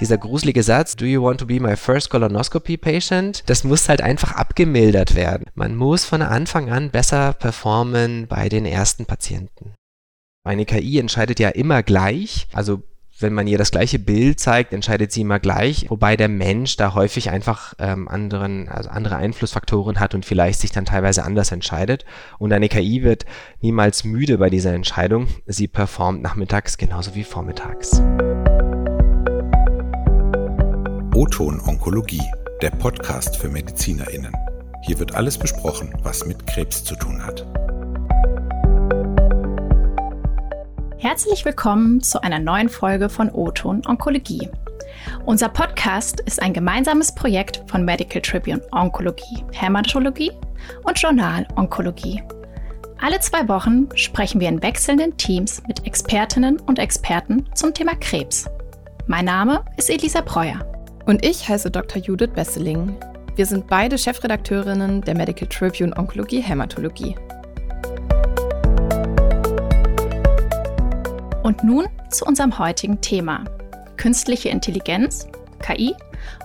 dieser gruselige Satz, do you want to be my first colonoscopy patient? Das muss halt einfach abgemildert werden. Man muss von Anfang an besser performen bei den ersten Patienten. Eine KI entscheidet ja immer gleich, also wenn man ihr das gleiche Bild zeigt, entscheidet sie immer gleich, wobei der Mensch da häufig einfach ähm, anderen, also andere Einflussfaktoren hat und vielleicht sich dann teilweise anders entscheidet. Und eine KI wird niemals müde bei dieser Entscheidung. Sie performt nachmittags genauso wie vormittags. O-Ton Onkologie, der Podcast für MedizinerInnen. Hier wird alles besprochen, was mit Krebs zu tun hat. Herzlich willkommen zu einer neuen Folge von O-Ton Onkologie. Unser Podcast ist ein gemeinsames Projekt von Medical Tribune Onkologie, Hämatologie und Journal Onkologie. Alle zwei Wochen sprechen wir in wechselnden Teams mit Expertinnen und Experten zum Thema Krebs. Mein Name ist Elisa Breuer. Und ich heiße Dr. Judith Besseling. Wir sind beide Chefredakteurinnen der Medical Tribune Onkologie Hämatologie. Und nun zu unserem heutigen Thema. Künstliche Intelligenz, KI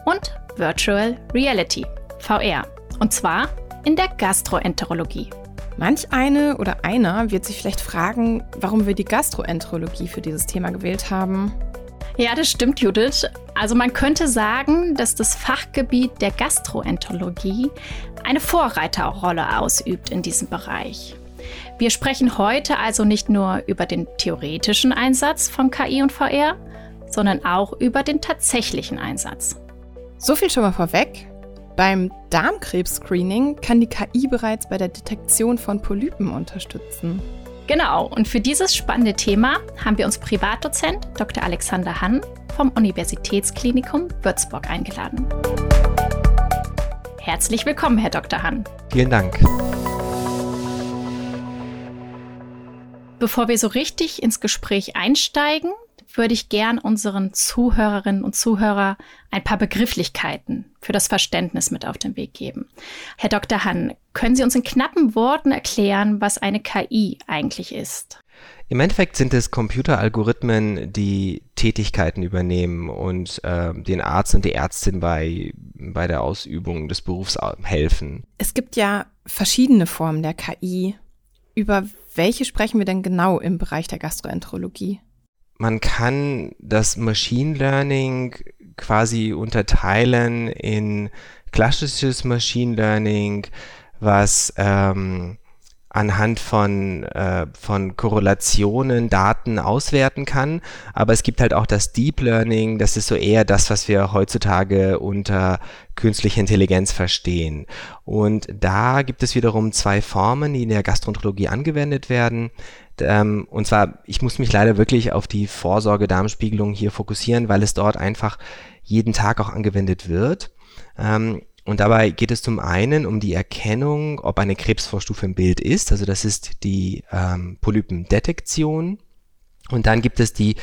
und Virtual Reality, VR. Und zwar in der Gastroenterologie. Manch eine oder einer wird sich vielleicht fragen, warum wir die Gastroenterologie für dieses Thema gewählt haben. Ja, das stimmt, Judith. Also man könnte sagen, dass das Fachgebiet der Gastroenterologie eine Vorreiterrolle ausübt in diesem Bereich. Wir sprechen heute also nicht nur über den theoretischen Einsatz von KI und VR, sondern auch über den tatsächlichen Einsatz. So viel schon mal vorweg. Beim Darmkrebs-Screening kann die KI bereits bei der Detektion von Polypen unterstützen. Genau, und für dieses spannende Thema haben wir uns Privatdozent Dr. Alexander Hann vom Universitätsklinikum Würzburg eingeladen. Herzlich willkommen, Herr Dr. Hann. Vielen Dank. Bevor wir so richtig ins Gespräch einsteigen, würde ich gern unseren Zuhörerinnen und Zuhörer ein paar Begrifflichkeiten für das Verständnis mit auf den Weg geben. Herr Dr. Hann, können Sie uns in knappen Worten erklären, was eine KI eigentlich ist? Im Endeffekt sind es Computeralgorithmen, die Tätigkeiten übernehmen und äh, den Arzt und die Ärztin bei, bei der Ausübung des Berufs helfen. Es gibt ja verschiedene Formen der KI. Über welche sprechen wir denn genau im Bereich der Gastroenterologie? Man kann das Machine Learning quasi unterteilen in klassisches Machine Learning, was ähm, anhand von, äh, von Korrelationen Daten auswerten kann. Aber es gibt halt auch das Deep Learning, das ist so eher das, was wir heutzutage unter künstlicher Intelligenz verstehen. Und da gibt es wiederum zwei Formen, die in der Gastroenterologie angewendet werden. Ähm, und zwar, ich muss mich leider wirklich auf die Vorsorge-Darmspiegelung hier fokussieren, weil es dort einfach jeden Tag auch angewendet wird. Ähm, und dabei geht es zum einen um die Erkennung, ob eine Krebsvorstufe im Bild ist. Also das ist die ähm, Polypendetektion. Und dann gibt es die,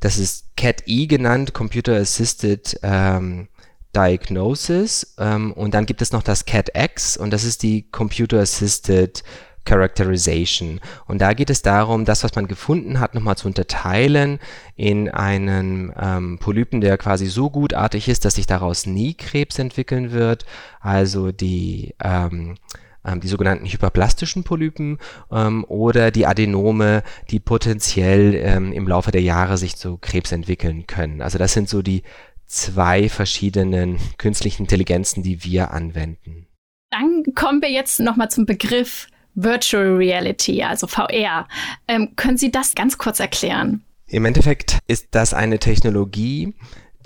das ist CAT-E genannt, Computer Assisted ähm, Diagnosis. Ähm, und dann gibt es noch das CAT-X und das ist die Computer Assisted Characterization. Und da geht es darum, das, was man gefunden hat, nochmal zu unterteilen in einen ähm, Polypen, der quasi so gutartig ist, dass sich daraus nie Krebs entwickeln wird. Also die ähm, ähm die sogenannten hyperplastischen Polypen ähm, oder die Adenome, die potenziell ähm, im Laufe der Jahre sich zu Krebs entwickeln können. Also das sind so die zwei verschiedenen künstlichen Intelligenzen, die wir anwenden. Dann kommen wir jetzt nochmal zum Begriff Virtual Reality, also VR. Ähm, können Sie das ganz kurz erklären? Im Endeffekt ist das eine Technologie,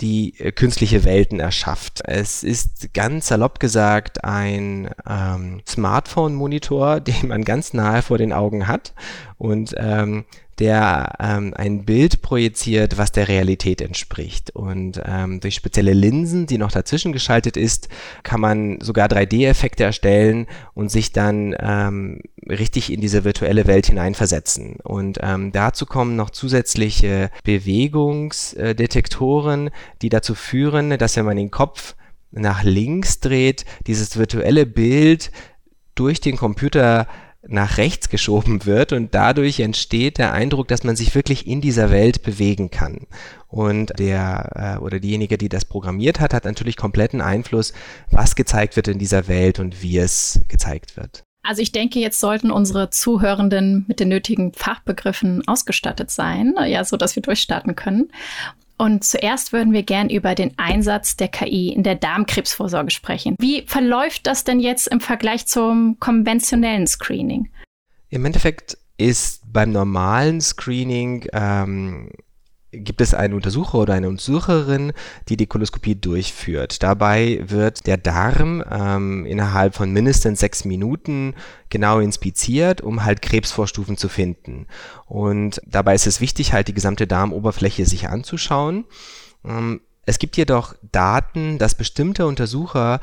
die äh, künstliche Welten erschafft. Es ist ganz salopp gesagt ein ähm, Smartphone-Monitor, den man ganz nahe vor den Augen hat und ähm, der ähm, ein Bild projiziert, was der Realität entspricht. Und ähm, durch spezielle Linsen, die noch dazwischen geschaltet ist, kann man sogar 3D-Effekte erstellen und sich dann ähm, richtig in diese virtuelle Welt hineinversetzen. Und ähm, dazu kommen noch zusätzliche Bewegungsdetektoren, die dazu führen, dass wenn man den Kopf nach links dreht, dieses virtuelle Bild durch den Computer nach rechts geschoben wird und dadurch entsteht der Eindruck, dass man sich wirklich in dieser Welt bewegen kann. Und der äh, oder diejenige, die das programmiert hat, hat natürlich kompletten Einfluss, was gezeigt wird in dieser Welt und wie es gezeigt wird. Also ich denke, jetzt sollten unsere Zuhörenden mit den nötigen Fachbegriffen ausgestattet sein, ja, so dass wir durchstarten können. Und zuerst würden wir gern über den Einsatz der KI in der Darmkrebsvorsorge sprechen. Wie verläuft das denn jetzt im Vergleich zum konventionellen Screening? Im Endeffekt ist beim normalen Screening ähm, gibt es einen Untersucher oder eine Untersucherin, die die Koloskopie durchführt. Dabei wird der Darm ähm, innerhalb von mindestens sechs Minuten genau inspiziert, um halt Krebsvorstufen zu finden. Und dabei ist es wichtig, halt die gesamte Darmoberfläche sich anzuschauen. Ähm, es gibt jedoch Daten, dass bestimmte Untersucher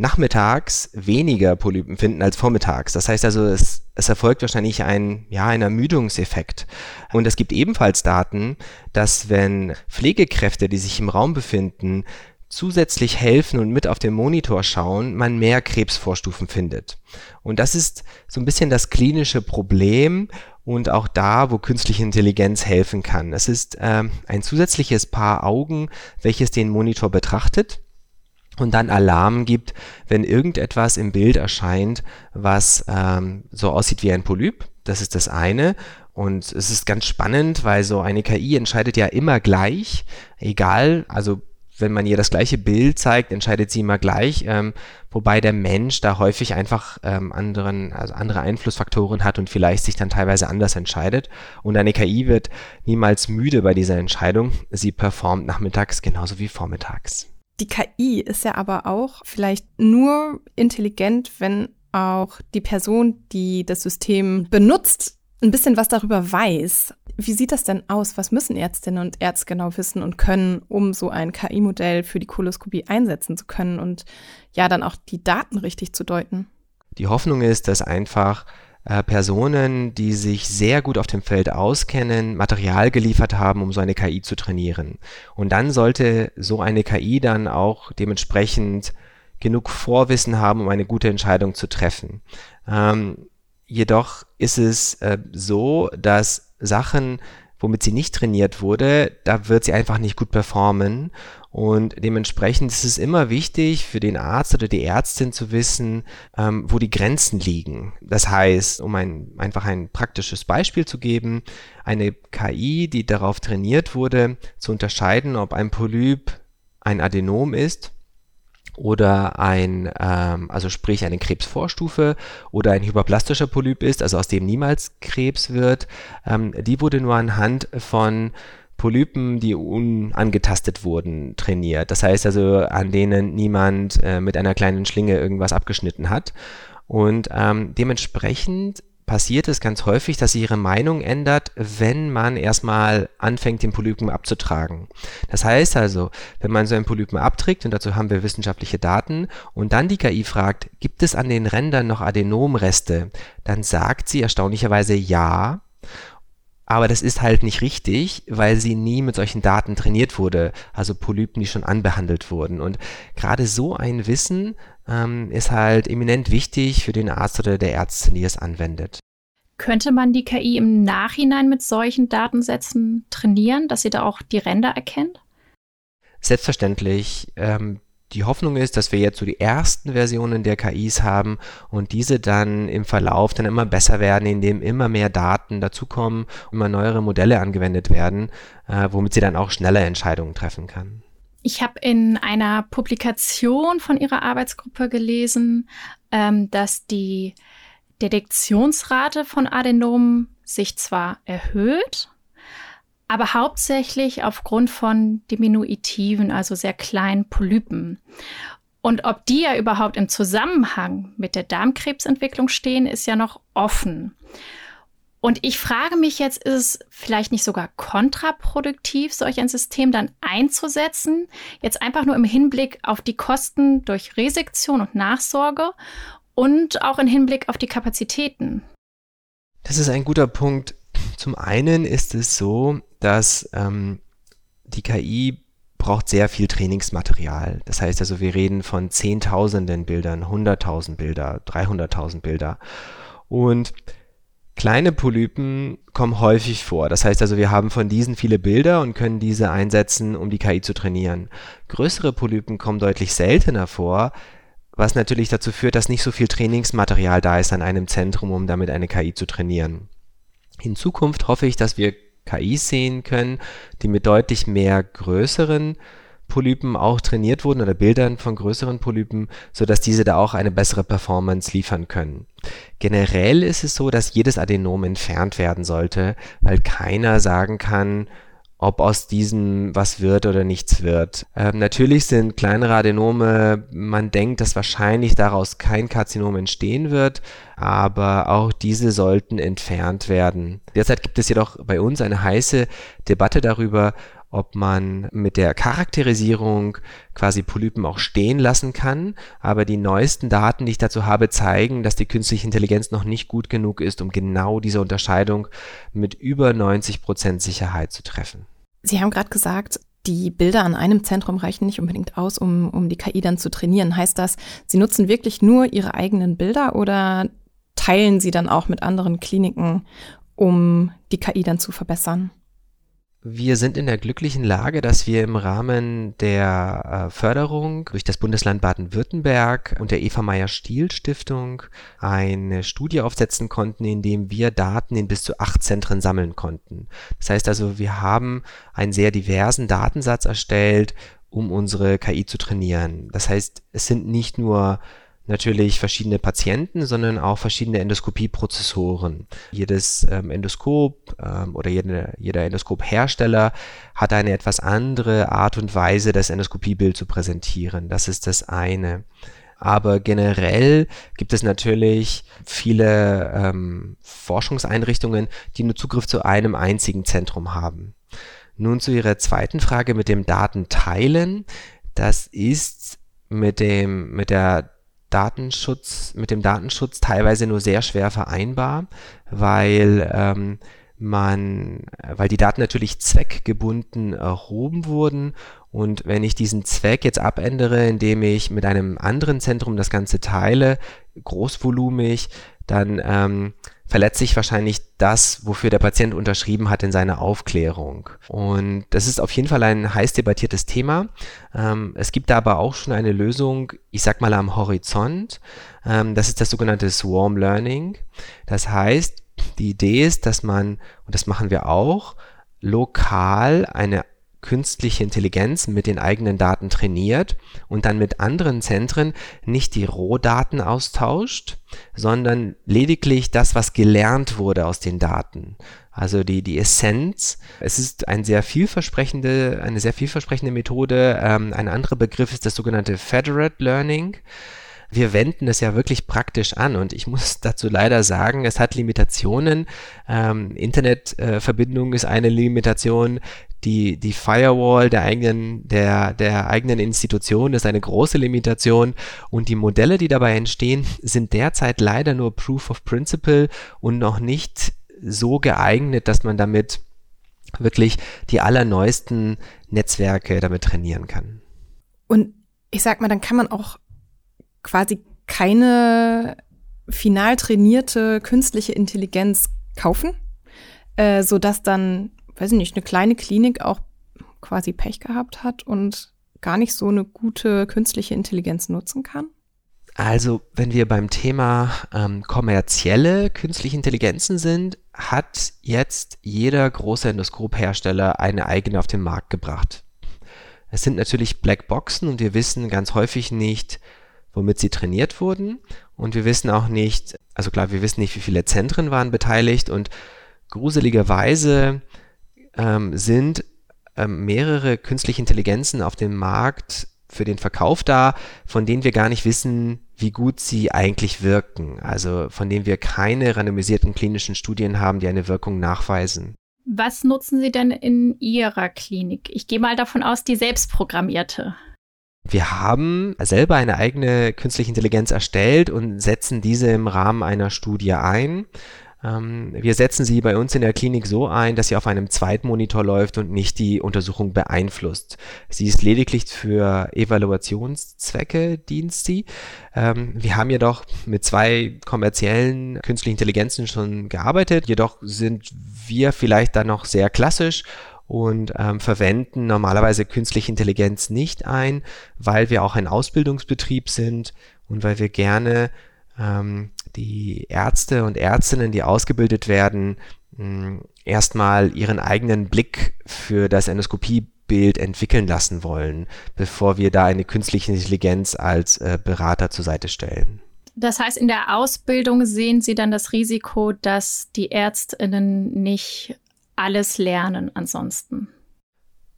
nachmittags weniger Polypen finden als vormittags. Das heißt also, es, es erfolgt wahrscheinlich ein, ja, ein Ermüdungseffekt. Und es gibt ebenfalls Daten, dass wenn Pflegekräfte, die sich im Raum befinden, zusätzlich helfen und mit auf den Monitor schauen, man mehr Krebsvorstufen findet. Und das ist so ein bisschen das klinische Problem und auch da, wo künstliche Intelligenz helfen kann. Es ist äh, ein zusätzliches Paar Augen, welches den Monitor betrachtet und dann Alarm gibt, wenn irgendetwas im Bild erscheint, was ähm, so aussieht wie ein Polyp. Das ist das eine. Und es ist ganz spannend, weil so eine KI entscheidet ja immer gleich, egal, also wenn man ihr das gleiche Bild zeigt, entscheidet sie immer gleich, ähm, wobei der Mensch da häufig einfach ähm, anderen, also andere Einflussfaktoren hat und vielleicht sich dann teilweise anders entscheidet. Und eine KI wird niemals müde bei dieser Entscheidung. Sie performt nachmittags genauso wie vormittags. Die KI ist ja aber auch vielleicht nur intelligent, wenn auch die Person, die das System benutzt, ein bisschen was darüber weiß. Wie sieht das denn aus? Was müssen Ärztinnen und Ärzte genau wissen und können, um so ein KI-Modell für die Koloskopie einsetzen zu können und ja dann auch die Daten richtig zu deuten? Die Hoffnung ist, dass einfach äh, Personen, die sich sehr gut auf dem Feld auskennen, Material geliefert haben, um so eine KI zu trainieren. Und dann sollte so eine KI dann auch dementsprechend genug Vorwissen haben, um eine gute Entscheidung zu treffen. Ähm, jedoch ist es äh, so, dass Sachen, womit sie nicht trainiert wurde, da wird sie einfach nicht gut performen. Und dementsprechend ist es immer wichtig für den Arzt oder die Ärztin zu wissen, ähm, wo die Grenzen liegen. Das heißt, um ein, einfach ein praktisches Beispiel zu geben, eine KI, die darauf trainiert wurde, zu unterscheiden, ob ein Polyp ein Adenom ist oder ein, ähm, also sprich eine Krebsvorstufe oder ein hyperplastischer Polyp ist, also aus dem niemals Krebs wird, ähm, die wurde nur anhand von Polypen, die unangetastet wurden, trainiert. Das heißt also, an denen niemand äh, mit einer kleinen Schlinge irgendwas abgeschnitten hat. Und ähm, dementsprechend passiert es ganz häufig, dass sie ihre Meinung ändert, wenn man erstmal anfängt, den Polypen abzutragen. Das heißt also, wenn man so einen Polypen abträgt, und dazu haben wir wissenschaftliche Daten, und dann die KI fragt, gibt es an den Rändern noch Adenomreste, dann sagt sie erstaunlicherweise ja. Aber das ist halt nicht richtig, weil sie nie mit solchen Daten trainiert wurde, also Polypen, die schon anbehandelt wurden. Und gerade so ein Wissen ähm, ist halt eminent wichtig für den Arzt oder der Ärztin, die es anwendet. Könnte man die KI im Nachhinein mit solchen Datensätzen trainieren, dass sie da auch die Ränder erkennt? Selbstverständlich. Ähm, die Hoffnung ist, dass wir jetzt so die ersten Versionen der KIs haben und diese dann im Verlauf dann immer besser werden, indem immer mehr Daten dazukommen, immer neuere Modelle angewendet werden, äh, womit sie dann auch schneller Entscheidungen treffen kann. Ich habe in einer Publikation von Ihrer Arbeitsgruppe gelesen, ähm, dass die Detektionsrate von Adenomen sich zwar erhöht, aber hauptsächlich aufgrund von diminuitiven, also sehr kleinen Polypen. Und ob die ja überhaupt im Zusammenhang mit der Darmkrebsentwicklung stehen, ist ja noch offen. Und ich frage mich jetzt, ist es vielleicht nicht sogar kontraproduktiv, solch ein System dann einzusetzen? Jetzt einfach nur im Hinblick auf die Kosten durch Resektion und Nachsorge und auch im Hinblick auf die Kapazitäten. Das ist ein guter Punkt. Zum einen ist es so, dass ähm, die KI braucht sehr viel Trainingsmaterial. Das heißt also, wir reden von Zehntausenden Bildern, 100.000 Bilder, 300.000 Bilder. Und kleine Polypen kommen häufig vor. Das heißt also, wir haben von diesen viele Bilder und können diese einsetzen, um die KI zu trainieren. Größere Polypen kommen deutlich seltener vor, was natürlich dazu führt, dass nicht so viel Trainingsmaterial da ist an einem Zentrum, um damit eine KI zu trainieren. In Zukunft hoffe ich, dass wir KIs sehen können, die mit deutlich mehr größeren Polypen auch trainiert wurden oder Bildern von größeren Polypen, sodass diese da auch eine bessere Performance liefern können. Generell ist es so, dass jedes Adenom entfernt werden sollte, weil keiner sagen kann, ob aus diesem was wird oder nichts wird. Ähm, natürlich sind kleinere Adenome, man denkt, dass wahrscheinlich daraus kein Karzinom entstehen wird, aber auch diese sollten entfernt werden. Derzeit gibt es jedoch bei uns eine heiße Debatte darüber, ob man mit der Charakterisierung quasi Polypen auch stehen lassen kann. Aber die neuesten Daten, die ich dazu habe, zeigen, dass die künstliche Intelligenz noch nicht gut genug ist, um genau diese Unterscheidung mit über 90 Prozent Sicherheit zu treffen. Sie haben gerade gesagt, die Bilder an einem Zentrum reichen nicht unbedingt aus, um, um die KI dann zu trainieren. Heißt das, Sie nutzen wirklich nur Ihre eigenen Bilder oder teilen Sie dann auch mit anderen Kliniken, um die KI dann zu verbessern? Wir sind in der glücklichen Lage, dass wir im Rahmen der äh, Förderung durch das Bundesland Baden-Württemberg und der Eva Meyer Stiel Stiftung eine Studie aufsetzen konnten, in dem wir Daten in bis zu acht Zentren sammeln konnten. Das heißt also, wir haben einen sehr diversen Datensatz erstellt, um unsere KI zu trainieren. Das heißt, es sind nicht nur natürlich verschiedene Patienten, sondern auch verschiedene Endoskopieprozessoren. Jedes ähm, Endoskop ähm, oder jede, jeder Endoskophersteller hat eine etwas andere Art und Weise, das Endoskopiebild zu präsentieren. Das ist das eine. Aber generell gibt es natürlich viele ähm, Forschungseinrichtungen, die nur Zugriff zu einem einzigen Zentrum haben. Nun zu Ihrer zweiten Frage mit dem Datenteilen. Das ist mit dem, mit der Datenschutz, mit dem Datenschutz teilweise nur sehr schwer vereinbar, weil ähm, man, weil die Daten natürlich zweckgebunden erhoben wurden. Und wenn ich diesen Zweck jetzt abändere, indem ich mit einem anderen Zentrum das Ganze teile, großvolumig, dann ähm, verletze ich wahrscheinlich das, wofür der Patient unterschrieben hat in seiner Aufklärung. Und das ist auf jeden Fall ein heiß debattiertes Thema. Ähm, es gibt da aber auch schon eine Lösung, ich sag mal am Horizont. Ähm, das ist das sogenannte Swarm Learning. Das heißt, die Idee ist, dass man, und das machen wir auch, lokal eine künstliche Intelligenz mit den eigenen Daten trainiert und dann mit anderen Zentren nicht die Rohdaten austauscht, sondern lediglich das, was gelernt wurde aus den Daten. Also die, die Essenz. Es ist ein sehr vielversprechende, eine sehr vielversprechende Methode. Ähm, ein anderer Begriff ist das sogenannte Federate Learning wir wenden es ja wirklich praktisch an und ich muss dazu leider sagen, es hat Limitationen. Ähm, Internetverbindung äh, ist eine Limitation. Die, die Firewall der eigenen, der, der eigenen Institution ist eine große Limitation und die Modelle, die dabei entstehen, sind derzeit leider nur Proof of Principle und noch nicht so geeignet, dass man damit wirklich die allerneuesten Netzwerke damit trainieren kann. Und ich sag mal, dann kann man auch quasi keine final trainierte künstliche Intelligenz kaufen, äh, sodass dann, weiß ich nicht, eine kleine Klinik auch quasi Pech gehabt hat und gar nicht so eine gute künstliche Intelligenz nutzen kann? Also, wenn wir beim Thema ähm, kommerzielle künstliche Intelligenzen sind, hat jetzt jeder große Endoskophersteller eine eigene auf den Markt gebracht. Es sind natürlich Blackboxen und wir wissen ganz häufig nicht, womit sie trainiert wurden. Und wir wissen auch nicht, also klar, wir wissen nicht, wie viele Zentren waren beteiligt und gruseligerweise ähm, sind ähm, mehrere künstliche Intelligenzen auf dem Markt für den Verkauf da, von denen wir gar nicht wissen, wie gut sie eigentlich wirken. Also von denen wir keine randomisierten klinischen Studien haben, die eine Wirkung nachweisen. Was nutzen Sie denn in Ihrer Klinik? Ich gehe mal davon aus, die selbstprogrammierte. Wir haben selber eine eigene künstliche Intelligenz erstellt und setzen diese im Rahmen einer Studie ein. Ähm, wir setzen sie bei uns in der Klinik so ein, dass sie auf einem Zweitmonitor läuft und nicht die Untersuchung beeinflusst. Sie ist lediglich für Evaluationszwecke dient sie. Ähm, wir haben jedoch mit zwei kommerziellen künstlichen Intelligenzen schon gearbeitet. Jedoch sind wir vielleicht da noch sehr klassisch und ähm, verwenden normalerweise künstliche Intelligenz nicht ein, weil wir auch ein Ausbildungsbetrieb sind und weil wir gerne ähm, die Ärzte und Ärztinnen, die ausgebildet werden, erstmal ihren eigenen Blick für das Endoskopiebild entwickeln lassen wollen, bevor wir da eine künstliche Intelligenz als äh, Berater zur Seite stellen. Das heißt, in der Ausbildung sehen Sie dann das Risiko, dass die Ärztinnen nicht alles lernen ansonsten.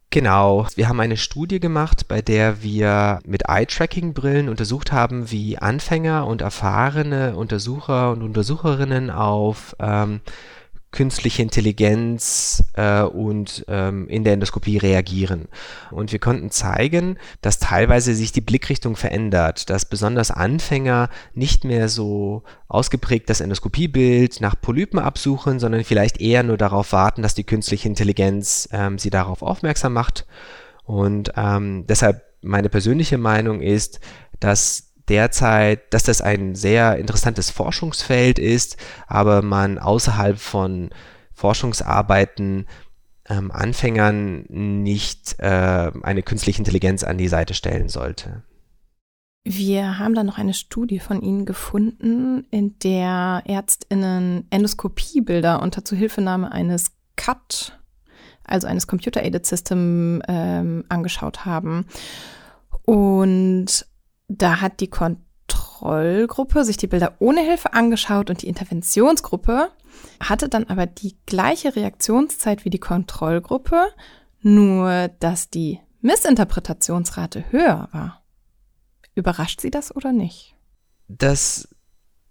Genau. Wir haben eine Studie gemacht, bei der wir mit Eye-Tracking-Brillen untersucht haben, wie Anfänger und erfahrene Untersucher und Untersucherinnen auf ähm, künstliche Intelligenz äh, und ähm, in der Endoskopie reagieren. Und wir konnten zeigen, dass teilweise sich die Blickrichtung verändert, dass besonders Anfänger nicht mehr so ausgeprägt das Endoskopiebild nach Polypen absuchen, sondern vielleicht eher nur darauf warten, dass die künstliche Intelligenz ähm, sie darauf aufmerksam macht. Und ähm, deshalb meine persönliche Meinung ist, dass derzeit, dass das ein sehr interessantes Forschungsfeld ist, aber man außerhalb von Forschungsarbeiten ähm, Anfängern nicht äh, eine künstliche Intelligenz an die Seite stellen sollte. Wir haben da noch eine Studie von Ihnen gefunden, in der Ärztinnen Endoskopiebilder unter Zuhilfenahme eines CAT, also eines Computer-Aided System, ähm, angeschaut haben. Und da hat die Kontrollgruppe sich die Bilder ohne Hilfe angeschaut und die Interventionsgruppe hatte dann aber die gleiche Reaktionszeit wie die Kontrollgruppe, nur dass die Missinterpretationsrate höher war. Überrascht Sie das oder nicht? Das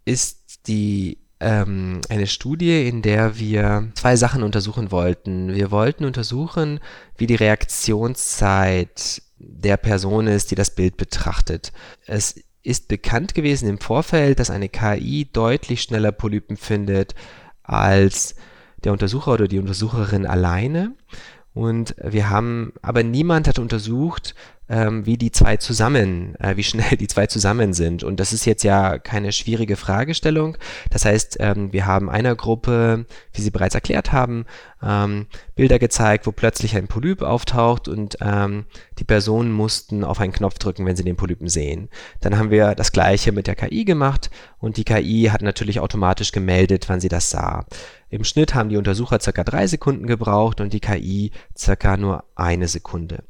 ist die ähm, eine Studie, in der wir zwei Sachen untersuchen wollten. Wir wollten untersuchen, wie die Reaktionszeit der Person ist, die das Bild betrachtet. Es ist bekannt gewesen im Vorfeld, dass eine KI deutlich schneller Polypen findet als der Untersucher oder die Untersucherin alleine. Und wir haben, aber niemand hat untersucht, ähm, wie die zwei zusammen, äh, wie schnell die zwei zusammen sind. Und das ist jetzt ja keine schwierige Fragestellung. Das heißt, ähm, wir haben einer Gruppe, wie Sie bereits erklärt haben, ähm, Bilder gezeigt, wo plötzlich ein Polyp auftaucht und ähm, die Personen mussten auf einen Knopf drücken, wenn sie den Polypen sehen. Dann haben wir das gleiche mit der KI gemacht und die KI hat natürlich automatisch gemeldet, wann sie das sah. Im Schnitt haben die Untersucher circa drei Sekunden gebraucht und die KI circa nur eine Sekunde.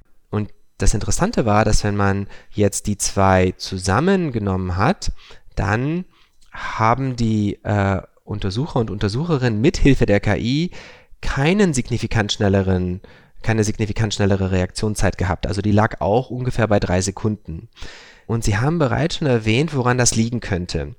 Das Interessante war, dass wenn man jetzt die zwei zusammengenommen hat, dann haben die äh, Untersucher und Untersucherinnen mithilfe der KI keinen signifikant schnelleren, keine signifikant schnellere Reaktionszeit gehabt. Also die lag auch ungefähr bei drei Sekunden. Und Sie haben bereits schon erwähnt, woran das liegen könnte.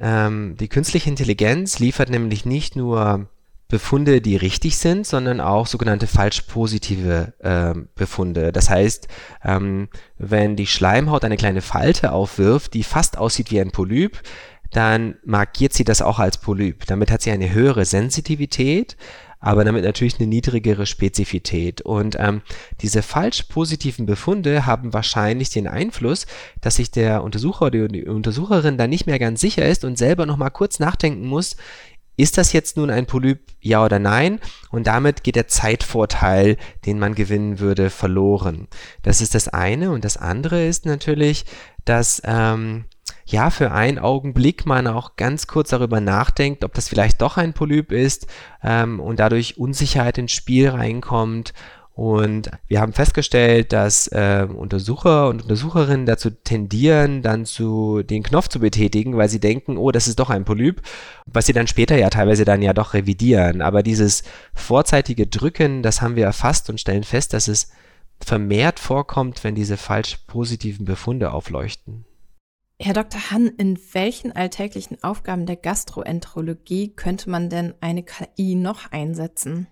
Ähm, die künstliche Intelligenz liefert nämlich nicht nur Befunde, die richtig sind, sondern auch sogenannte falsch positive äh, Befunde. Das heißt, ähm, wenn die Schleimhaut eine kleine Falte aufwirft, die fast aussieht wie ein Polyp, dann markiert sie das auch als Polyp. Damit hat sie eine höhere Sensitivität, aber damit natürlich eine niedrigere Spezifität. Und ähm, diese falsch positiven Befunde haben wahrscheinlich den Einfluss, dass sich der Untersucher oder die Untersucherin da nicht mehr ganz sicher ist und selber noch mal kurz nachdenken muss, ist das jetzt nun ein Polyp, ja oder nein? Und damit geht der Zeitvorteil, den man gewinnen würde, verloren. Das ist das eine. Und das andere ist natürlich, dass ähm, ja für einen Augenblick man auch ganz kurz darüber nachdenkt, ob das vielleicht doch ein Polyp ist ähm, und dadurch Unsicherheit ins Spiel reinkommt und wir haben festgestellt, dass äh, Untersucher und Untersucherinnen dazu tendieren, dann zu den Knopf zu betätigen, weil sie denken, oh, das ist doch ein Polyp, was sie dann später ja teilweise dann ja doch revidieren. Aber dieses vorzeitige Drücken, das haben wir erfasst und stellen fest, dass es vermehrt vorkommt, wenn diese falsch positiven Befunde aufleuchten. Herr Dr. Hann, in welchen alltäglichen Aufgaben der Gastroenterologie könnte man denn eine KI noch einsetzen?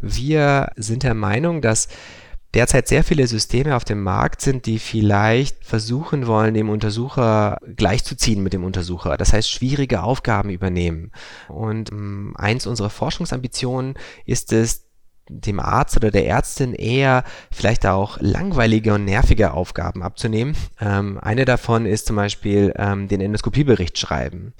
Wir sind der Meinung, dass derzeit sehr viele Systeme auf dem Markt sind, die vielleicht versuchen wollen, dem Untersucher gleichzuziehen mit dem Untersucher. Das heißt, schwierige Aufgaben übernehmen. Und ähm, eins unserer Forschungsambitionen ist es, dem Arzt oder der Ärztin eher vielleicht auch langweilige und nervige Aufgaben abzunehmen. Ähm, eine davon ist zum Beispiel ähm, den Endoskopiebericht schreiben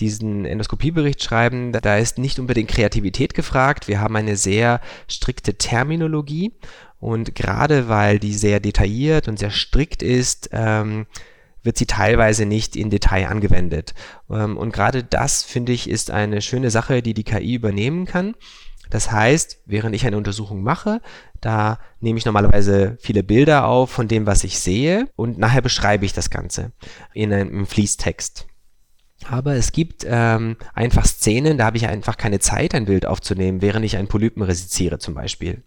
diesen Endoskopiebericht schreiben, da ist nicht unbedingt Kreativität gefragt. Wir haben eine sehr strikte Terminologie und gerade weil die sehr detailliert und sehr strikt ist, ähm, wird sie teilweise nicht in Detail angewendet. Ähm, und gerade das, finde ich, ist eine schöne Sache, die die KI übernehmen kann. Das heißt, während ich eine Untersuchung mache, da nehme ich normalerweise viele Bilder auf von dem, was ich sehe und nachher beschreibe ich das Ganze in einem Fließtext. Aber es gibt ähm, einfach Szenen, da habe ich einfach keine Zeit, ein Bild aufzunehmen, während ich einen Polypen resiziere zum Beispiel.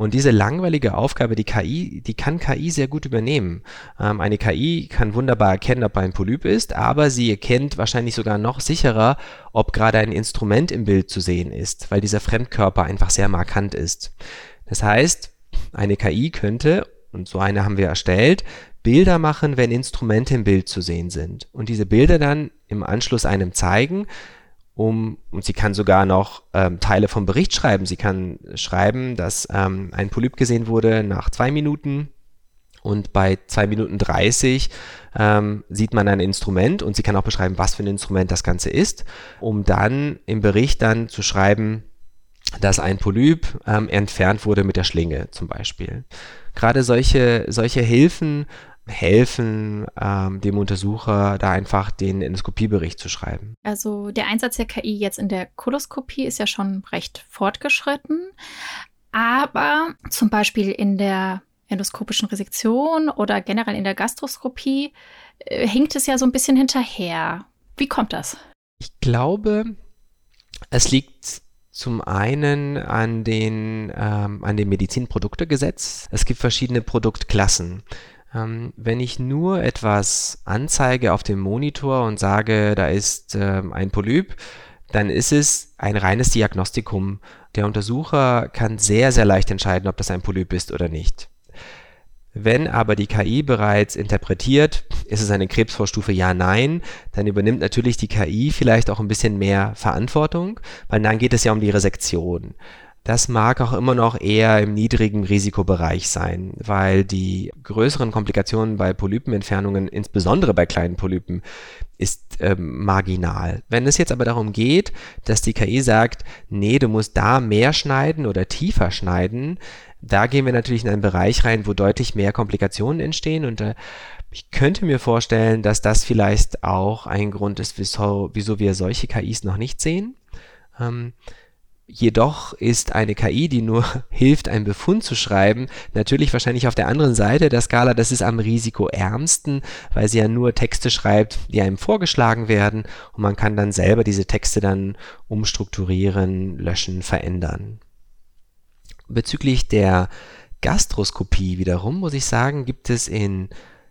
Und diese langweilige Aufgabe, die KI, die kann KI sehr gut übernehmen. Ähm, eine KI kann wunderbar erkennen, ob ein Polyp ist, aber sie erkennt wahrscheinlich sogar noch sicherer, ob gerade ein Instrument im Bild zu sehen ist, weil dieser Fremdkörper einfach sehr markant ist. Das heißt, eine KI könnte, und so eine haben wir erstellt, Bilder machen, wenn Instrumente im Bild zu sehen sind. Und diese Bilder dann im Anschluss einem zeigen, um, und sie kann sogar noch ähm, Teile vom Bericht schreiben. Sie kann schreiben, dass ähm, ein Polyp gesehen wurde nach zwei Minuten und bei zwei Minuten 30 ähm, sieht man ein Instrument und sie kann auch beschreiben, was für ein Instrument das Ganze ist, um dann im Bericht dann zu schreiben, dass ein Polyp ähm, entfernt wurde mit der Schlinge zum Beispiel. Gerade solche, solche Hilfen helfen, ähm, dem Untersucher da einfach den Endoskopiebericht zu schreiben. Also der Einsatz der KI jetzt in der Koloskopie ist ja schon recht fortgeschritten, aber zum Beispiel in der endoskopischen Resektion oder generell in der Gastroskopie äh, hinkt es ja so ein bisschen hinterher. Wie kommt das? Ich glaube, es liegt zum einen an, den, ähm, an dem Medizinproduktegesetz. Es gibt verschiedene Produktklassen. Ähm, wenn ich nur etwas anzeige auf dem Monitor und sage, da ist ähm, ein Polyp, dann ist es ein reines Diagnostikum. Der Untersucher kann sehr, sehr leicht entscheiden, ob das ein Polyp ist oder nicht. Wenn aber die KI bereits interpretiert, ist es eine Krebsvorstufe ja, nein, dann übernimmt natürlich die KI vielleicht auch ein bisschen mehr Verantwortung, weil dann geht es ja um die Resektion. Das mag auch immer noch eher im niedrigen Risikobereich sein, weil die größeren Komplikationen bei Polypenentfernungen, insbesondere bei kleinen Polypen, ist ähm, marginal. Wenn es jetzt aber darum geht, dass die KI sagt, nee, du musst da mehr schneiden oder tiefer schneiden, da gehen wir natürlich in einen Bereich rein, wo deutlich mehr Komplikationen entstehen und äh, ich könnte mir vorstellen, dass das vielleicht auch ein Grund ist, wieso, wieso wir solche KIs noch nicht sehen. Ähm, Jedoch ist eine KI, die nur hilft, einen Befund zu schreiben, natürlich wahrscheinlich auf der anderen Seite der Skala. Das ist am risikoärmsten, weil sie ja nur Texte schreibt, die einem vorgeschlagen werden und man kann dann selber diese Texte dann umstrukturieren, löschen, verändern. Bezüglich der Gastroskopie wiederum muss ich sagen, gibt es in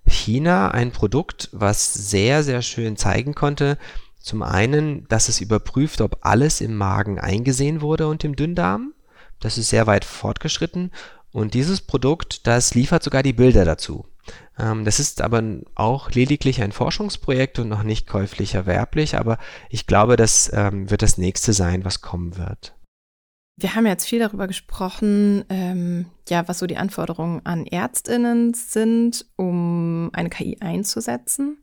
China ein Produkt, was sehr, sehr schön zeigen konnte, zum einen, dass es überprüft, ob alles im Magen eingesehen wurde und im Dünndarm. Das ist sehr weit fortgeschritten. Und dieses Produkt, das liefert sogar die Bilder dazu. Ähm, das ist aber auch lediglich ein Forschungsprojekt und noch nicht käuflich erwerblich, aber ich glaube, das ähm, wird das nächste sein, was kommen wird. Wir haben jetzt viel darüber gesprochen, ähm, ja, was so die Anforderungen an Ärztinnen sind, um eine KI einzusetzen.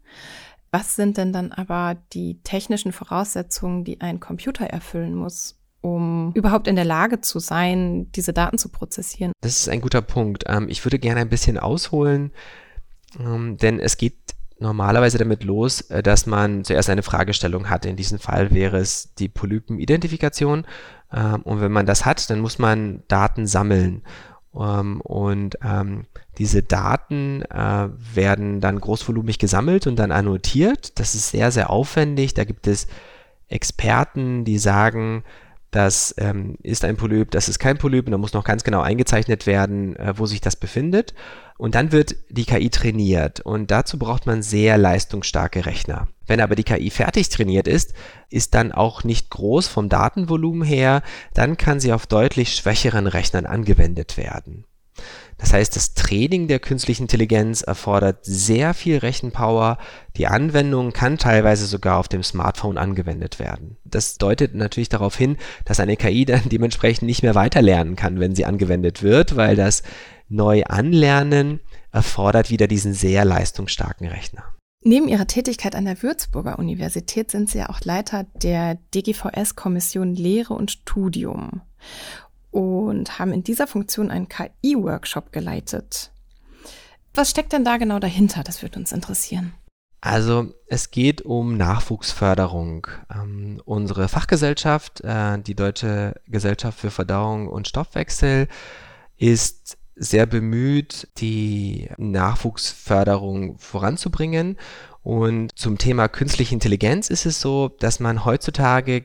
Was sind denn dann aber die technischen Voraussetzungen, die ein Computer erfüllen muss, um überhaupt in der Lage zu sein, diese Daten zu prozessieren? Das ist ein guter Punkt. Ähm, ich würde gerne ein bisschen ausholen, ähm, denn es geht normalerweise damit los, äh, dass man zuerst eine Fragestellung hat. In diesem Fall wäre es die Polypenidentifikation. Ähm, und wenn man das hat, dann muss man Daten sammeln. Ähm, und ähm, diese Daten äh, werden dann großvolumig gesammelt und dann annotiert. Das ist sehr, sehr aufwendig. Da gibt es Experten, die sagen, das ähm, ist ein Polyp, das ist kein Polyp und da muss noch ganz genau eingezeichnet werden, äh, wo sich das befindet. Und dann wird die KI trainiert und dazu braucht man sehr leistungsstarke Rechner. Wenn aber die KI fertig trainiert ist, ist dann auch nicht groß vom Datenvolumen her, dann kann sie auf deutlich schwächeren Rechnern angewendet werden. Das heißt, das Training der künstlichen Intelligenz erfordert sehr viel Rechenpower. Die Anwendung kann teilweise sogar auf dem Smartphone angewendet werden. Das deutet natürlich darauf hin, dass eine KI dann dementsprechend nicht mehr weiterlernen kann, wenn sie angewendet wird, weil das Neuanlernen erfordert wieder diesen sehr leistungsstarken Rechner. Neben Ihrer Tätigkeit an der Würzburger Universität sind Sie ja auch Leiter der DGVS-Kommission Lehre und Studium und haben in dieser Funktion einen KI-Workshop geleitet. Was steckt denn da genau dahinter? Das würde uns interessieren. Also es geht um Nachwuchsförderung. Ähm, unsere Fachgesellschaft, äh, die Deutsche Gesellschaft für Verdauung und Stoffwechsel, ist sehr bemüht, die Nachwuchsförderung voranzubringen. Und zum Thema künstliche Intelligenz ist es so, dass man heutzutage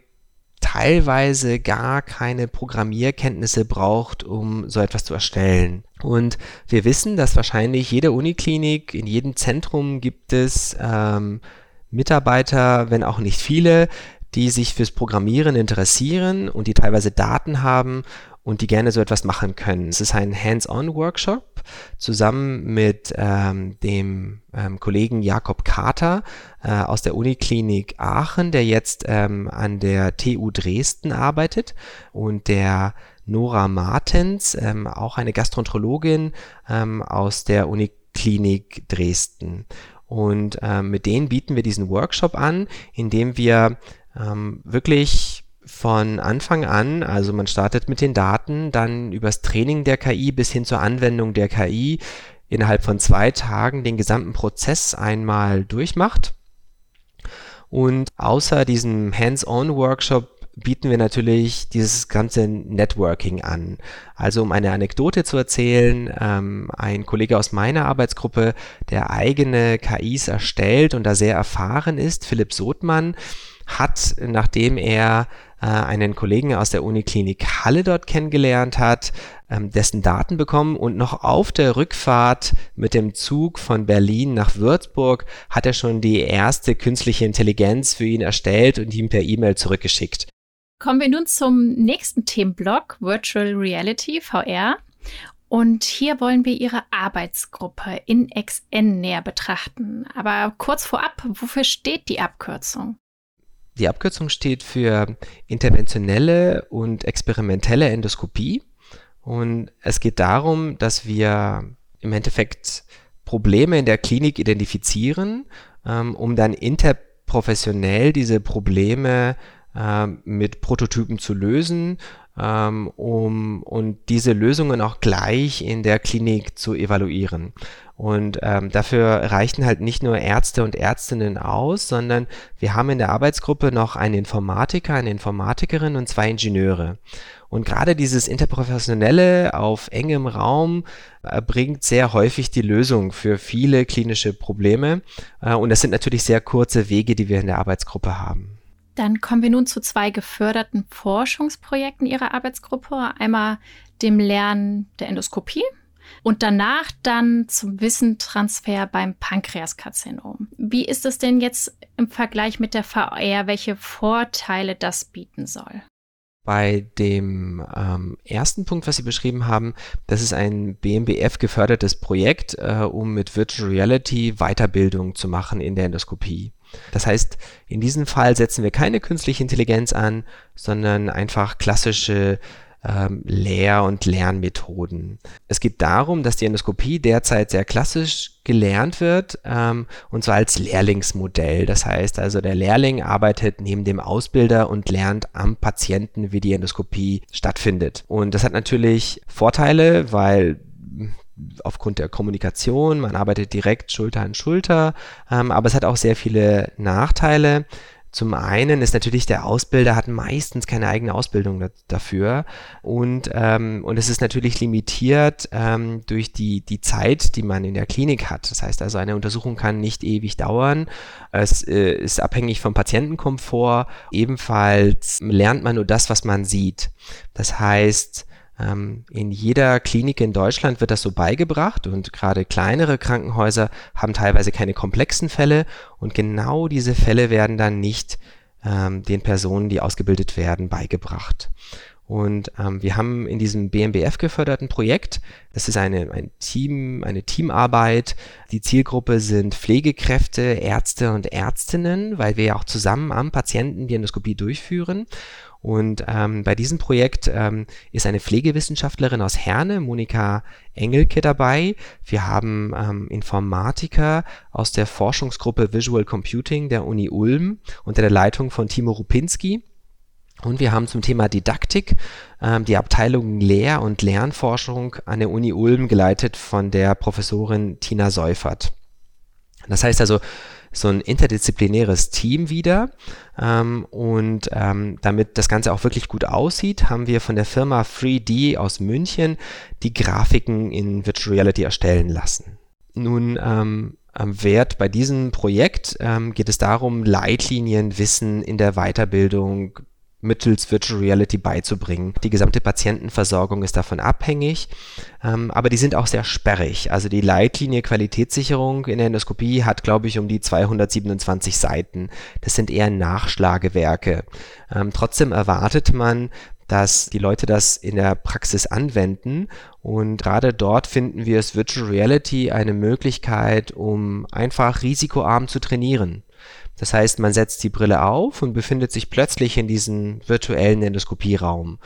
teilweise gar keine Programmierkenntnisse braucht, um so etwas zu erstellen. Und wir wissen, dass wahrscheinlich jede Uniklinik, in jedem Zentrum gibt es ähm, Mitarbeiter, wenn auch nicht viele, die sich fürs Programmieren interessieren und die teilweise Daten haben und die gerne so etwas machen können. Es ist ein Hands-on-Workshop zusammen mit ähm, dem ähm, Kollegen Jakob Kater äh, aus der Uniklinik Aachen, der jetzt ähm, an der TU Dresden arbeitet und der Nora Martens, ähm, auch eine Gastroenterologin ähm, aus der Uniklinik Dresden. Und ähm, mit denen bieten wir diesen Workshop an, in dem wir wirklich von Anfang an, also man startet mit den Daten, dann übers Training der KI bis hin zur Anwendung der KI innerhalb von zwei Tagen den gesamten Prozess einmal durchmacht. Und außer diesem Hands-on-Workshop bieten wir natürlich dieses ganze Networking an. Also um eine Anekdote zu erzählen, ähm, ein Kollege aus meiner Arbeitsgruppe, der eigene KIs erstellt und da sehr erfahren ist, Philipp Sothmann, hat, nachdem er äh, einen Kollegen aus der Uniklinik Halle dort kennengelernt hat, ähm, dessen Daten bekommen und noch auf der Rückfahrt mit dem Zug von Berlin nach Würzburg hat er schon die erste künstliche Intelligenz für ihn erstellt und ihm per E-Mail zurückgeschickt. Kommen wir nun zum nächsten Themenblock, Virtual Reality, VR. Und hier wollen wir Ihre Arbeitsgruppe in XN näher betrachten. Aber kurz vorab, wofür steht die Abkürzung? Die Abkürzung steht für interventionelle und experimentelle Endoskopie. Und es geht darum, dass wir im Endeffekt Probleme in der Klinik identifizieren, ähm, um dann interprofessionell diese Probleme äh, mit Prototypen zu lösen um, und diese Lösungen auch gleich in der Klinik zu evaluieren. Und ähm, dafür reichen halt nicht nur Ärzte und Ärztinnen aus, sondern wir haben in der Arbeitsgruppe noch einen Informatiker, eine Informatikerin und zwei Ingenieure. Und gerade dieses Interprofessionelle auf engem Raum äh, bringt sehr häufig die Lösung für viele klinische Probleme. Äh, und das sind natürlich sehr kurze Wege, die wir in der Arbeitsgruppe haben. Dann kommen wir nun zu zwei geförderten Forschungsprojekten Ihrer Arbeitsgruppe. Einmal dem Lernen der Endoskopie und danach dann zum Wissentransfer beim Pankreaskarzinom. Wie ist es denn jetzt im Vergleich mit der VR, welche Vorteile das bieten soll? Bei dem ähm, ersten Punkt, was Sie beschrieben haben, das ist ein BMBF gefördertes Projekt, äh, um mit Virtual Reality Weiterbildung zu machen in der Endoskopie. Das heißt, in diesem Fall setzen wir keine künstliche Intelligenz an, sondern einfach klassische ähm, Lehr- und Lernmethoden. Es geht darum, dass die Endoskopie derzeit sehr klassisch gelernt wird, ähm, und zwar als Lehrlingsmodell. Das heißt also, der Lehrling arbeitet neben dem Ausbilder und lernt am Patienten, wie die Endoskopie stattfindet. Und das hat natürlich Vorteile, weil aufgrund der Kommunikation, man arbeitet direkt Schulter an Schulter, ähm, aber es hat auch sehr viele Nachteile. Zum einen ist natürlich der Ausbilder hat meistens keine eigene Ausbildung da, dafür und, ähm, und es ist natürlich limitiert ähm, durch die, die Zeit, die man in der Klinik hat. Das heißt also, eine Untersuchung kann nicht ewig dauern. Es äh, ist abhängig vom Patientenkomfort. Ebenfalls lernt man nur das, was man sieht. Das heißt, in jeder Klinik in Deutschland wird das so beigebracht und gerade kleinere Krankenhäuser haben teilweise keine komplexen Fälle und genau diese Fälle werden dann nicht ähm, den Personen, die ausgebildet werden, beigebracht. Und ähm, wir haben in diesem BMBF geförderten Projekt, das ist eine, ein Team, eine Teamarbeit. Die Zielgruppe sind Pflegekräfte, Ärzte und Ärztinnen, weil wir ja auch zusammen am Patienten die Endoskopie durchführen. Und ähm, bei diesem Projekt ähm, ist eine Pflegewissenschaftlerin aus Herne, Monika Engelke, dabei. Wir haben ähm, Informatiker aus der Forschungsgruppe Visual Computing der Uni Ulm unter der Leitung von Timo Rupinski. Und wir haben zum Thema Didaktik ähm, die Abteilung Lehr- und Lernforschung an der Uni Ulm geleitet von der Professorin Tina Seufert. Das heißt also, so ein interdisziplinäres Team wieder. Ähm, und ähm, damit das Ganze auch wirklich gut aussieht, haben wir von der Firma 3D aus München die Grafiken in Virtual Reality erstellen lassen. Nun ähm, am Wert bei diesem Projekt ähm, geht es darum, Leitlinien, Wissen in der Weiterbildung mittels Virtual Reality beizubringen. Die gesamte Patientenversorgung ist davon abhängig, ähm, aber die sind auch sehr sperrig. Also die Leitlinie Qualitätssicherung in der Endoskopie hat, glaube ich, um die 227 Seiten. Das sind eher Nachschlagewerke. Ähm, trotzdem erwartet man, dass die Leute das in der Praxis anwenden. Und gerade dort finden wir es Virtual Reality eine Möglichkeit, um einfach risikoarm zu trainieren. Das heißt, man setzt die Brille auf und befindet sich plötzlich in diesem virtuellen Endoskopieraum.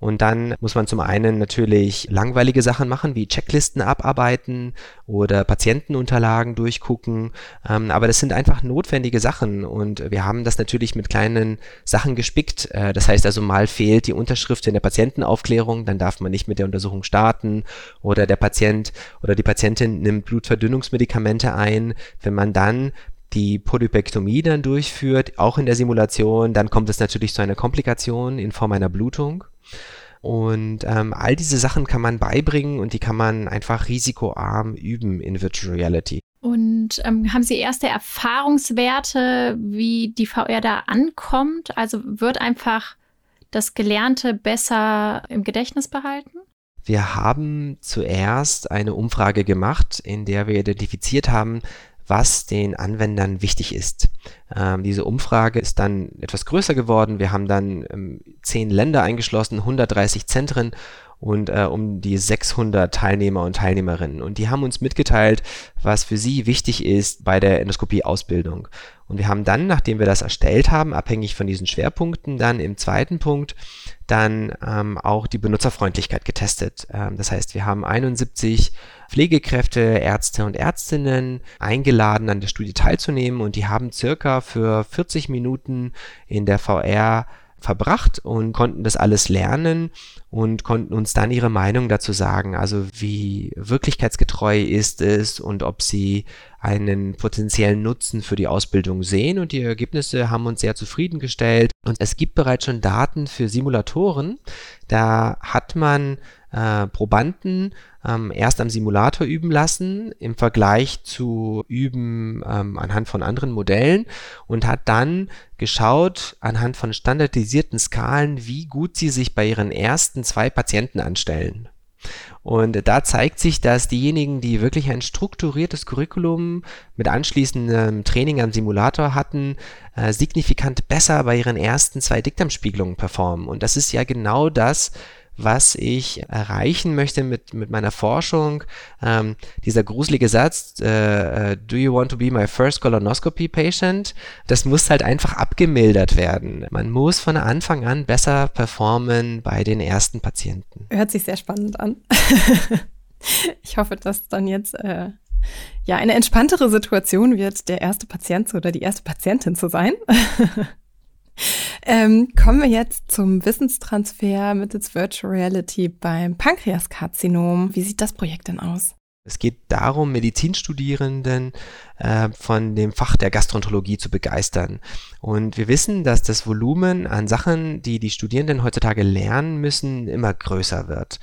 Und dann muss man zum einen natürlich langweilige Sachen machen, wie Checklisten abarbeiten oder Patientenunterlagen durchgucken. Ähm, aber das sind einfach notwendige Sachen und wir haben das natürlich mit kleinen Sachen gespickt. Äh, das heißt also, mal fehlt die Unterschrift in der Patientenaufklärung, dann darf man nicht mit der Untersuchung starten oder der Patient oder die Patientin nimmt Blutverdünnungsmedikamente ein. Wenn man dann die Polypektomie dann durchführt, auch in der Simulation, dann kommt es natürlich zu einer Komplikation in Form einer Blutung. Und ähm, all diese Sachen kann man beibringen und die kann man einfach risikoarm üben in Virtual Reality. Und ähm, haben Sie erste Erfahrungswerte, wie die VR da ankommt? Also wird einfach das Gelernte besser im Gedächtnis behalten? Wir haben zuerst eine Umfrage gemacht, in der wir identifiziert haben, was den Anwendern wichtig ist. Ähm, diese Umfrage ist dann etwas größer geworden. Wir haben dann ähm, zehn Länder eingeschlossen, 130 Zentren und äh, um die 600 Teilnehmer und Teilnehmerinnen. Und die haben uns mitgeteilt, was für sie wichtig ist bei der Endoskopie-Ausbildung. Und wir haben dann, nachdem wir das erstellt haben, abhängig von diesen Schwerpunkten, dann im zweiten Punkt dann ähm, auch die Benutzerfreundlichkeit getestet. Ähm, das heißt, wir haben 71 Pflegekräfte, Ärzte und Ärztinnen eingeladen, an der Studie teilzunehmen. Und die haben circa für 40 Minuten in der VR verbracht und konnten das alles lernen und konnten uns dann ihre Meinung dazu sagen, also wie wirklichkeitsgetreu ist es und ob sie einen potenziellen Nutzen für die Ausbildung sehen. Und die Ergebnisse haben uns sehr zufriedengestellt. Und es gibt bereits schon Daten für Simulatoren, da hat man äh, Probanden ähm, erst am Simulator üben lassen im Vergleich zu üben ähm, anhand von anderen Modellen und hat dann geschaut anhand von standardisierten Skalen, wie gut sie sich bei ihren ersten zwei Patienten anstellen. Und da zeigt sich, dass diejenigen, die wirklich ein strukturiertes Curriculum mit anschließendem Training am Simulator hatten, äh, signifikant besser bei ihren ersten zwei Dickdarmspiegelungen performen. Und das ist ja genau das, was ich erreichen möchte mit, mit meiner Forschung. Ähm, dieser gruselige Satz, äh, äh, do you want to be my first colonoscopy patient? Das muss halt einfach abgemildert werden. Man muss von Anfang an besser performen bei den ersten Patienten. Hört sich sehr spannend an. ich hoffe, dass dann jetzt äh, ja eine entspanntere Situation wird, der erste Patient oder die erste Patientin zu sein. Ähm, kommen wir jetzt zum Wissenstransfer mittels Virtual Reality beim Pankreaskarzinom. Wie sieht das Projekt denn aus? Es geht darum, Medizinstudierenden äh, von dem Fach der Gastroenterologie zu begeistern. Und wir wissen, dass das Volumen an Sachen, die die Studierenden heutzutage lernen müssen, immer größer wird.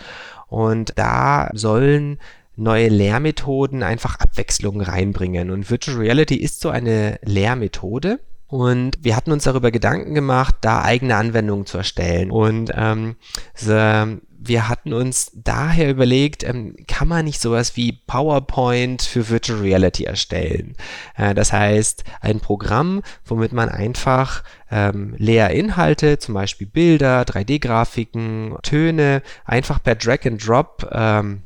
Und da sollen neue Lehrmethoden einfach Abwechslung reinbringen. Und Virtual Reality ist so eine Lehrmethode. Und wir hatten uns darüber Gedanken gemacht, da eigene Anwendungen zu erstellen. Und ähm, wir hatten uns daher überlegt, ähm, kann man nicht sowas wie PowerPoint für Virtual Reality erstellen? Äh, das heißt, ein Programm, womit man einfach ähm, leer Inhalte, zum Beispiel Bilder, 3D-Grafiken, Töne, einfach per Drag and Drop ähm,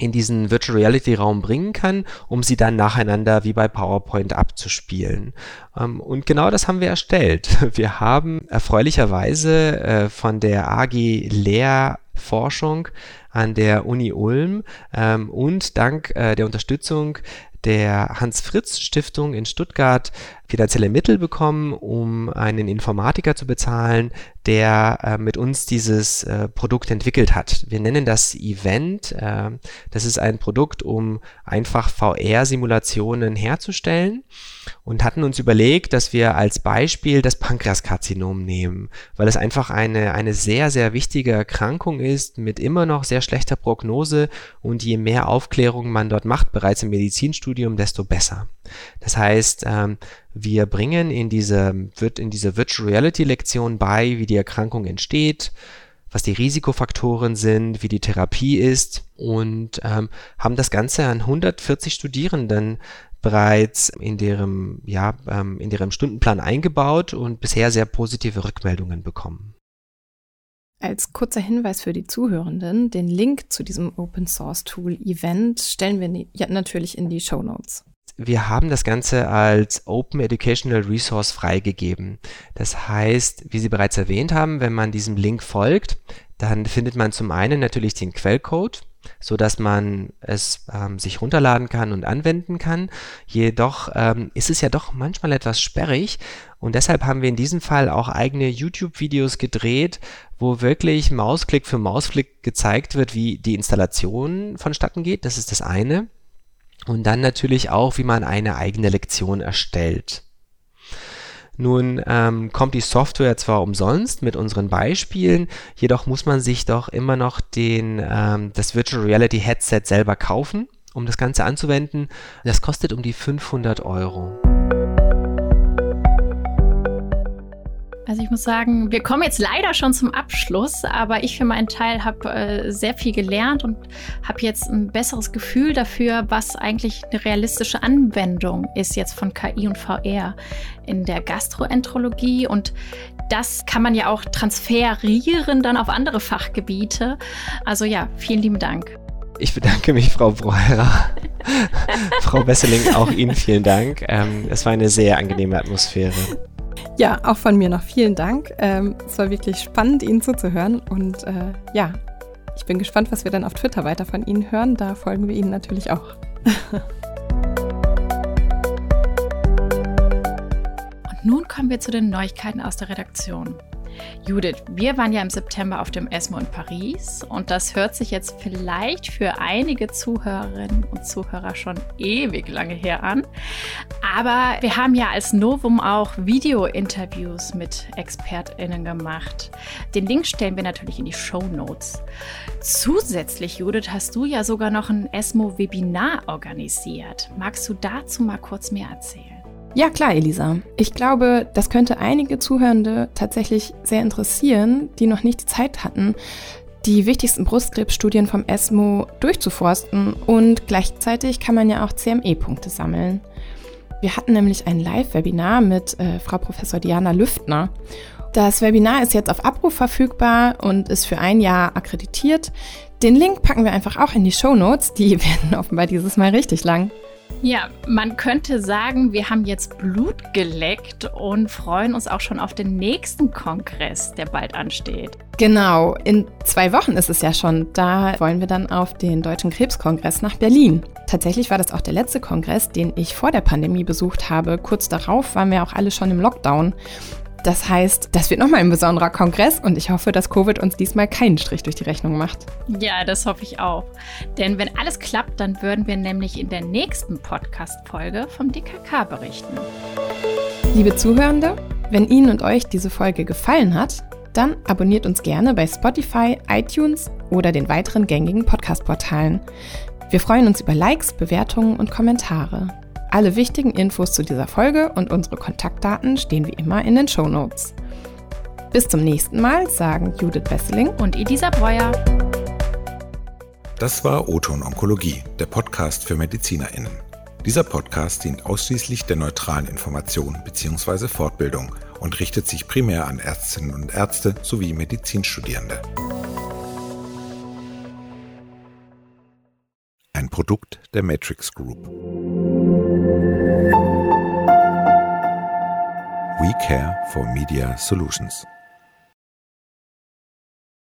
in diesen Virtual Reality Raum bringen kann, um sie dann nacheinander wie bei PowerPoint abzuspielen. Ähm, und genau das haben wir erstellt. Wir haben erfreulicherweise äh, von der AG Lehrforschung an der Uni Ulm ähm, und dank äh, der Unterstützung der Hans-Fritz-Stiftung in Stuttgart finanzielle Mittel bekommen, um einen Informatiker zu bezahlen, der äh, mit uns dieses äh, Produkt entwickelt hat. Wir nennen das Event. Äh, das ist ein Produkt, um einfach VR-Simulationen herzustellen und hatten uns überlegt, dass wir als Beispiel das Pankreaskarzinom nehmen, weil es einfach eine, eine sehr, sehr wichtige Erkrankung ist mit immer noch sehr schlechter Prognose und je mehr Aufklärung man dort macht, bereits im Medizinstudium, desto besser. Das heißt, ähm, wir bringen in diese, wird in diese Virtual Reality Lektion bei, wie die Erkrankung entsteht, was die Risikofaktoren sind, wie die Therapie ist und ähm, haben das Ganze an 140 Studierenden bereits in deren, ja, ähm, in deren Stundenplan eingebaut und bisher sehr positive Rückmeldungen bekommen. Als kurzer Hinweis für die Zuhörenden, den Link zu diesem Open Source Tool Event stellen wir natürlich in die Show Notes wir haben das Ganze als Open Educational Resource freigegeben. Das heißt, wie Sie bereits erwähnt haben, wenn man diesem Link folgt, dann findet man zum einen natürlich den Quellcode, so dass man es ähm, sich runterladen kann und anwenden kann. Jedoch ähm, ist es ja doch manchmal etwas sperrig und deshalb haben wir in diesem Fall auch eigene YouTube-Videos gedreht, wo wirklich Mausklick für Mausklick gezeigt wird, wie die Installation vonstatten geht. Das ist das eine. Und dann natürlich auch, wie man eine eigene Lektion erstellt. Nun ähm, kommt die Software zwar umsonst mit unseren Beispielen, jedoch muss man sich doch immer noch den, ähm, das Virtual Reality Headset selber kaufen, um das Ganze anzuwenden. Das kostet um die 500 Euro. Also ich muss sagen, wir kommen jetzt leider schon zum Abschluss, aber ich für meinen Teil habe äh, sehr viel gelernt und habe jetzt ein besseres Gefühl dafür, was eigentlich eine realistische Anwendung ist jetzt von KI und VR in der Gastroenterologie und das kann man ja auch transferieren dann auf andere Fachgebiete. Also ja, vielen lieben Dank. Ich bedanke mich, Frau Breurer. Frau Besseling, auch Ihnen vielen Dank. Ähm, es war eine sehr angenehme Atmosphäre. Ja, auch von mir noch vielen Dank. Ähm, es war wirklich spannend, Ihnen zuzuhören. Und äh, ja, ich bin gespannt, was wir dann auf Twitter weiter von Ihnen hören. Da folgen wir Ihnen natürlich auch. Und nun kommen wir zu den Neuigkeiten aus der Redaktion. Judith, wir waren ja im September auf dem ESMO in Paris und das hört sich jetzt vielleicht für einige Zuhörerinnen und Zuhörer schon ewig lange her an. Aber wir haben ja als Novum auch Video-Interviews mit ExpertInnen gemacht. Den Link stellen wir natürlich in die Show Notes. Zusätzlich, Judith, hast du ja sogar noch ein ESMO-Webinar organisiert. Magst du dazu mal kurz mehr erzählen? Ja, klar, Elisa. Ich glaube, das könnte einige Zuhörende tatsächlich sehr interessieren, die noch nicht die Zeit hatten, die wichtigsten Brustkrebsstudien vom ESMO durchzuforsten und gleichzeitig kann man ja auch CME-Punkte sammeln. Wir hatten nämlich ein Live-Webinar mit äh, Frau Professor Diana Lüftner. Das Webinar ist jetzt auf Abruf verfügbar und ist für ein Jahr akkreditiert. Den Link packen wir einfach auch in die Show Notes. Die werden offenbar dieses Mal richtig lang. Ja, man könnte sagen, wir haben jetzt Blut geleckt und freuen uns auch schon auf den nächsten Kongress, der bald ansteht. Genau, in zwei Wochen ist es ja schon. Da wollen wir dann auf den Deutschen Krebskongress nach Berlin. Tatsächlich war das auch der letzte Kongress, den ich vor der Pandemie besucht habe. Kurz darauf waren wir auch alle schon im Lockdown. Das heißt, das wird nochmal ein besonderer Kongress und ich hoffe, dass Covid uns diesmal keinen Strich durch die Rechnung macht. Ja, das hoffe ich auch. Denn wenn alles klappt, dann würden wir nämlich in der nächsten Podcast-Folge vom DKK berichten. Liebe Zuhörende, wenn Ihnen und euch diese Folge gefallen hat, dann abonniert uns gerne bei Spotify, iTunes oder den weiteren gängigen Podcast-Portalen. Wir freuen uns über Likes, Bewertungen und Kommentare. Alle wichtigen Infos zu dieser Folge und unsere Kontaktdaten stehen wie immer in den Show Notes. Bis zum nächsten Mal sagen Judith Besseling und Elisa Breuer. Das war Oton Onkologie, der Podcast für MedizinerInnen. Dieser Podcast dient ausschließlich der neutralen Information bzw. Fortbildung und richtet sich primär an Ärztinnen und Ärzte sowie Medizinstudierende. Ein Produkt der Matrix Group. We Care for Media Solutions.